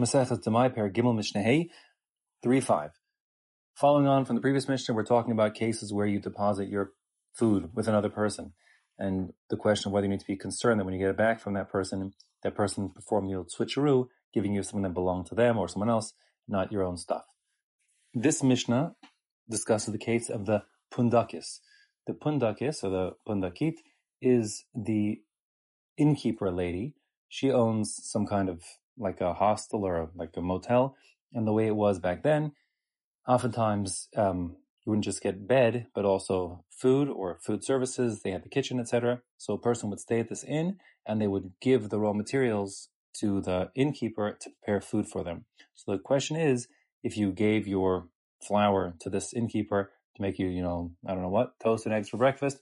Masechet Demai Per Gimel Mishnah 3.5. Following on from the previous Mishnah, we're talking about cases where you deposit your food with another person. And the question of whether you need to be concerned that when you get it back from that person, that person performed the old switcheroo, giving you something that belonged to them or someone else, not your own stuff. This Mishnah discusses the case of the pundakis. The pundakis, or the pundakit, is the innkeeper lady. She owns some kind of like a hostel or a, like a motel. And the way it was back then, oftentimes um, you wouldn't just get bed, but also food or food services. They had the kitchen, etc. So a person would stay at this inn, and they would give the raw materials to the innkeeper to prepare food for them. So the question is, if you gave your flour to this innkeeper to make you, you know, I don't know what, toast and eggs for breakfast,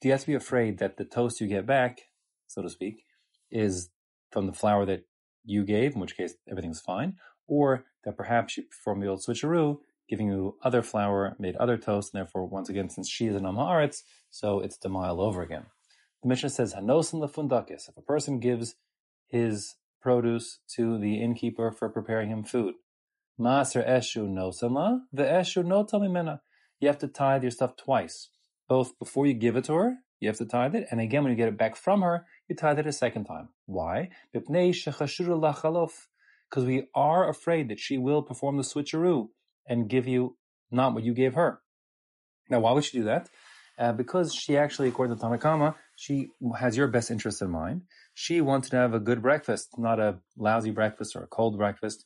do you have to be afraid that the toast you get back, so to speak, is from the flour that you gave, in which case everything's fine, or that perhaps she performed the old switcheroo, giving you other flour, made other toast, and therefore, once again, since she is an Amhaaretz, so it's the mile over again. The Mishnah says, Hanosin lefundakis, if a person gives his produce to the innkeeper for preparing him food, Maser eshu nosama, the eshu notamimena. You have to tithe your stuff twice, both before you give it to her, you have to tithe it, and again when you get it back from her, you tithe it a second time. Why? Because we are afraid that she will perform the switcheroo and give you not what you gave her. Now, why would she do that? Uh, because she actually, according to Tanna Kamma, she has your best interest in mind. She wants to have a good breakfast, not a lousy breakfast or a cold breakfast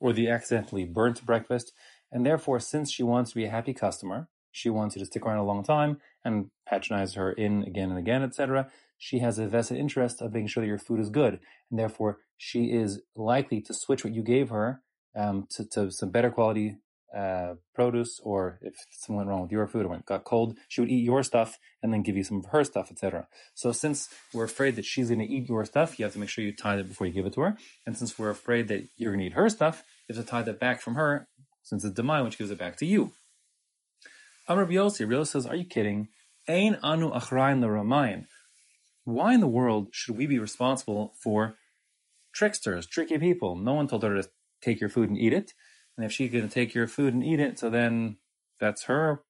or the accidentally burnt breakfast. And therefore, since she wants to be a happy customer, she wants you to stick around a long time and patronize her in again and again, etc she has a vested interest of making sure that your food is good, and therefore she is likely to switch what you gave her um, to, to, some better quality uh, produce, or if something went wrong with your food or it got cold, she would eat your stuff and then give you some of her stuff, etc. So since we're afraid that she's going to eat your stuff, you have to make sure you tithe it before you give it to her. And since we're afraid that you're going to eat her stuff, you have to tithe it back from her, since it's demai, which gives it back to you. Amr Yossi, Yossi says, "Are you kidding? Ain anu achrain l'ramayin." why in the world should we be responsible for tricksters, tricky people? No one told her to take your food and eat it. And if she's going to take your food and eat it, so then that's her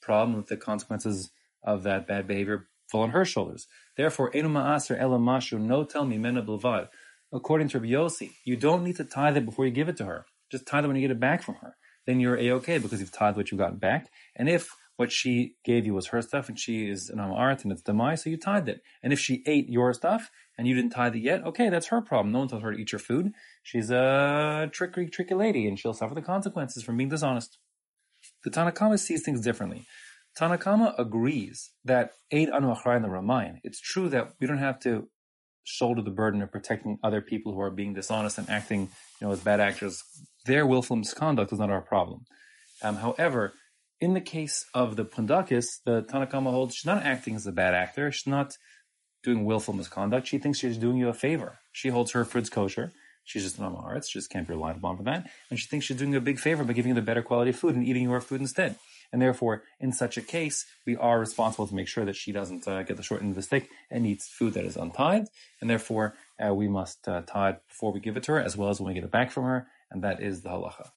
problem with the consequences of that bad behavior fall on her shoulders. Therefore, enu ma'aser elamashu no tell me mena bilvad. According to Rabbi Yossi, you don't need to tithe it before you give it to her. Just tithe it when you get it back from her. Then you're a-okay because you've tithed what you got back. And if what she gave you was her stuff and she is an art and it's demai, so you tithed it. And if she ate your stuff and you didn't tithe it yet, okay, that's her problem. No one told her to eat your food. She's a tricky, tricky lady and she'll suffer the consequences from being dishonest. The Tanna Kamma sees things differently. Tanna Kamma agrees that aid anu in the Ramayan. It's true that we don't have to shoulder the burden of protecting other people who are being dishonest and acting, you know, as bad actors. Their willful misconduct is not our problem. Um, however, in the case of the Pundakis, the Tanna Kamma holds she's not acting as a bad actor. She's not doing willful misconduct. She thinks she's doing you a favor. She holds her food's kosher. She's just an Amaretz. She just can't be relied upon for that. And she thinks she's doing you a big favor by giving you the better quality food and eating your food instead. And therefore, in such a case, we are responsible to make sure that she doesn't uh, get the short end of the stick and eats food that is untithed. And therefore, uh, we must uh, it before we give it to her, as well as when we get it back from her. And that is the halacha.